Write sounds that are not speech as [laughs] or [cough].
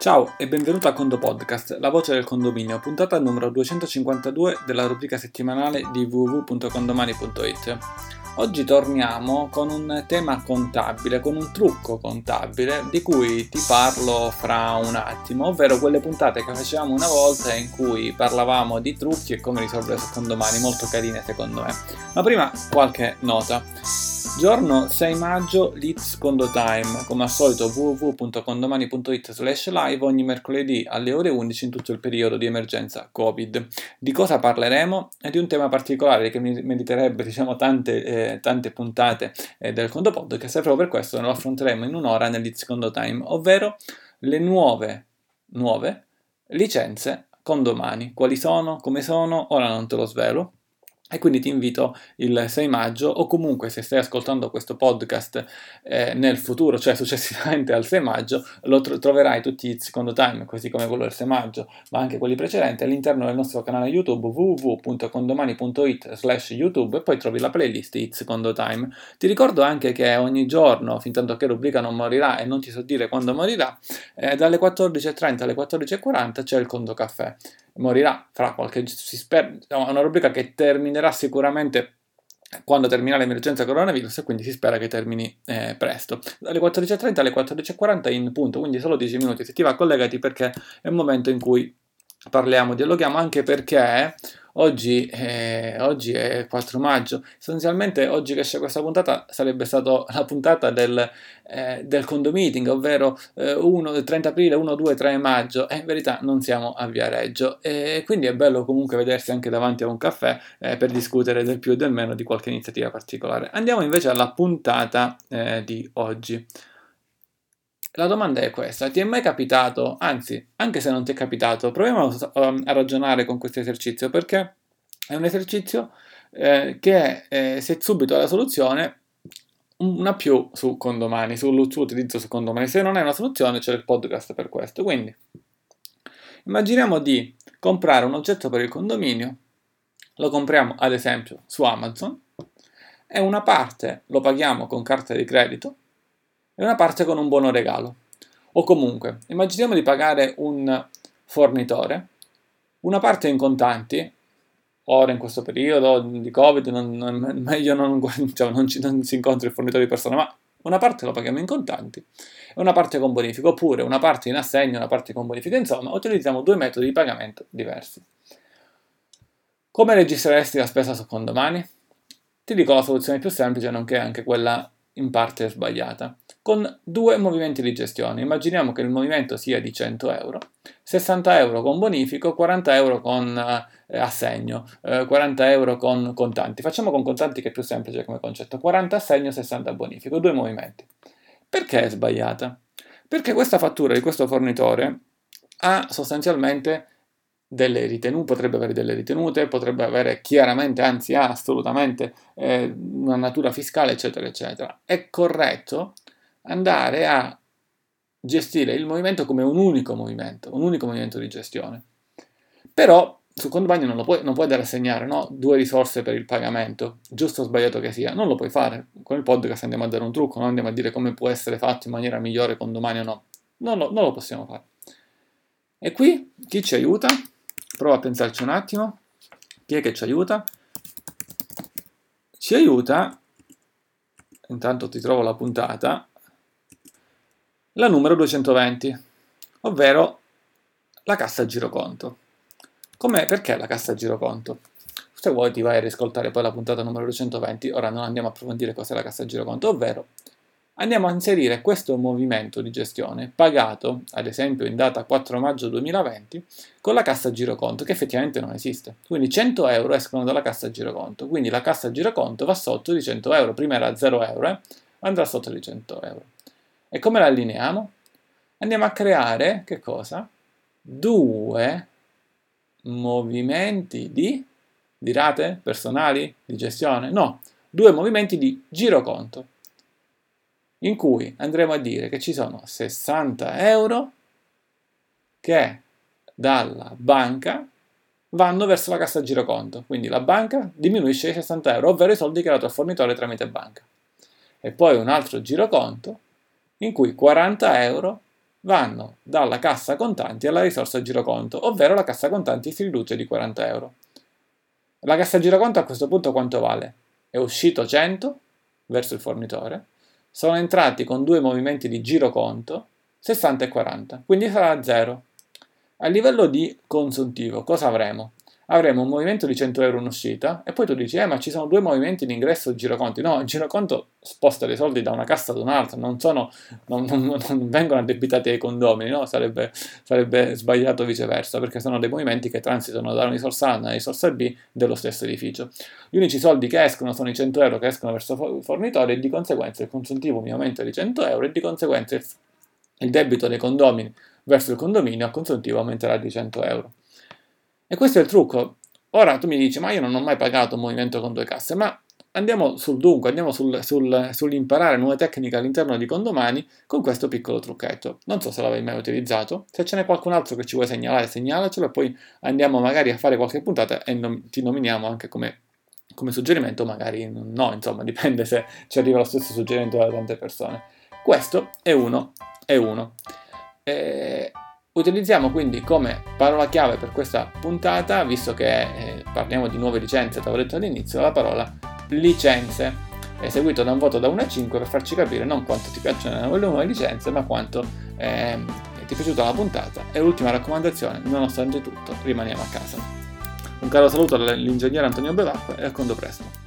Ciao e benvenuto a Condo Podcast, la voce del condominio, puntata numero 252 della rubrica settimanale di www.condomani.it. Oggi torniamo con un tema contabile, con un trucco contabile di cui ti parlo fra un attimo, ovvero quelle puntate che facevamo una volta in cui parlavamo di trucchi e come risolvere su condomani, molto carine secondo me. Ma prima qualche nota. Giorno 6 maggio, Leeds Condo Time, come al solito www.condomani.it slash live ogni mercoledì alle ore 11 in tutto il periodo di emergenza Covid. Di cosa parleremo? È di un tema particolare che meriterebbe diciamo tante, eh, tante puntate eh, del Condo Podcast e proprio per questo lo affronteremo in un'ora nel Leeds Condo Time, ovvero le nuove, nuove licenze condomani. Quali sono? Come sono? Ora non te lo svelo e quindi ti invito il 6 maggio o comunque se stai ascoltando questo podcast eh, nel futuro, cioè successivamente al 6 maggio, lo tro- troverai tutti i secondo time, così come quello del 6 maggio, ma anche quelli precedenti all'interno del nostro canale YouTube www.condomani.it slash YouTube e poi trovi la playlist It's Secondo Time. Ti ricordo anche che ogni giorno, fin tanto che rubrica non morirà e non ti so dire quando morirà, eh, dalle 14.30 alle 14.40 c'è il Condo Caffè morirà fra qualche si spera, è una rubrica che terminerà sicuramente quando termina l'emergenza coronavirus e quindi si spera che termini eh, presto. Dalle 14.30 alle 14.40 in punto, quindi solo 10 minuti. Se ti va collegati perché è un momento in cui parliamo, dialoghiamo anche perché Oggi, eh, oggi, è 4 maggio, sostanzialmente oggi che esce questa puntata sarebbe stata [laughs] la puntata del, eh, del condomiting, ovvero eh, 1, 30 aprile, 1, 2, 3 maggio e in verità non siamo a Viareggio e quindi è bello comunque vedersi anche davanti a un caffè eh, per discutere del più e del meno di qualche iniziativa particolare. Andiamo invece alla puntata eh, di oggi. La domanda è questa, ti è mai capitato, anzi, anche se non ti è capitato, proviamo a, um, ragionare con questo esercizio perché è un esercizio eh, che eh, se subito la soluzione, una più su condomani, sull'utilizzo su condomani. Se non è una soluzione c'è il podcast per questo. Quindi, immaginiamo di comprare un oggetto per il condominio, lo compriamo ad esempio su Amazon e una parte lo paghiamo con carta di credito e una parte con un buono regalo. O comunque, immaginiamo di pagare un fornitore, una parte in contanti, ora in questo periodo di Covid, non, non, meglio non, [laughs] cioè non, ci, non si incontra il fornitore di persona, ma una parte lo paghiamo in contanti e una parte con bonifico, oppure una parte in assegno, una parte con bonifico, insomma, utilizziamo due metodi di pagamento diversi. Come registreresti la spesa su condomani? Ti dico la soluzione più semplice, nonché anche quella in parte sbagliata, con due movimenti di gestione. Immaginiamo che il movimento sia di 100 euro, 60 euro con bonifico, 40 euro con eh, assegno, eh, 40 euro con contanti. Facciamo con contanti che è più semplice come concetto, 40 assegno, 60 bonifico, due movimenti. Perché è sbagliata? Perché questa fattura di questo fornitore ha sostanzialmente delle ritenute, potrebbe avere delle ritenute, potrebbe avere chiaramente, anzi ha assolutamente eh, una natura fiscale, eccetera, eccetera. È corretto andare a gestire il movimento come un unico movimento, un unico movimento di gestione. Però su condomani non, puoi, non puoi dare a segnare no? due risorse per il pagamento, giusto o sbagliato che sia, non lo puoi fare. Con il podcast andiamo a dare un trucco, non andiamo a dire come può essere fatto in maniera migliore con domani o no. Non lo, non lo possiamo fare. E qui chi ci aiuta? Prova a pensarci un attimo. Chi è che ci aiuta? Ci aiuta, intanto ti trovo la puntata, la numero 220, ovvero la cassa giroconto. Com'è? Perché la cassa giroconto? Se vuoi ti vai a riscoltare poi la puntata numero 220, ora non andiamo a approfondire cos'è la cassa giroconto, ovvero andiamo a inserire questo movimento di gestione pagato, ad esempio in data 4 maggio 2020, con la cassa giroconto, che effettivamente non esiste. Quindi 100 euro escono dalla cassa giroconto, quindi la cassa giroconto va sotto di 100 euro, prima era 0 euro, eh? andrà sotto di 100 euro. E come la allineiamo? Andiamo a creare, che cosa? Due movimenti di, di rate personali, di gestione? No, due movimenti di giroconto in cui andremo a dire che ci sono 60 euro che dalla banca vanno verso la cassa giroconto. Quindi la banca diminuisce i 60 euro, ovvero i soldi che ha dato al fornitore tramite banca. E poi un altro giroconto in cui 40 euro vanno dalla cassa contanti alla risorsa giroconto, ovvero la cassa contanti si riduce di 40 euro. La cassa giroconto a questo punto quanto vale? È uscito 100 verso il fornitore, sono entrati con due movimenti di giroconto 60 e 40, quindi sarà 0. A livello di consuntivo cosa avremo? Avremo un movimento di 100 euro in uscita e poi tu dici, eh ma ci sono due movimenti in ingresso e giroconti. No, il giroconto sposta dei soldi da una cassa ad un'altra, non, sono, non, non, non vengono addebitati ai condomini, no? sarebbe, sarebbe, sbagliato viceversa, perché sono dei movimenti che transitano da una risorsa A a una risorsa B dello stesso edificio. Gli unici soldi che escono sono i 100 euro che escono verso il fornitore e di conseguenza il consuntivo mi aumenta di 100 euro e di conseguenza il debito dei condomini verso il condominio a consuntivo aumenterà di 100 euro. E questo è il trucco. Ora tu mi dici, ma io non ho mai pagato un movimento con due casse, ma andiamo sul dunque, andiamo sul, sul, sull'imparare nuove tecniche all'interno di condomani con questo piccolo trucchetto. Non so se l'avevi mai utilizzato, se ce n'è qualcun altro che ci vuoi segnalare, segnalacelo e poi andiamo magari a fare qualche puntata e nom- ti nominiamo anche come, come suggerimento, magari no, insomma, dipende se ci arriva lo stesso suggerimento da tante persone. Questo è uno, è uno. E Utilizziamo quindi come parola chiave per questa puntata, visto che eh, parliamo di nuove licenze, avevo detto all'inizio, la parola licenze, è seguito da un voto da 1 a 5 per farci capire non quanto ti piacciono le nuove licenze, ma quanto eh, ti è piaciuta la puntata. E l'ultima raccomandazione, nonostante tutto, rimaniamo a casa. Un caro saluto all'ingegnere Antonio Bevacqua e a condo presto.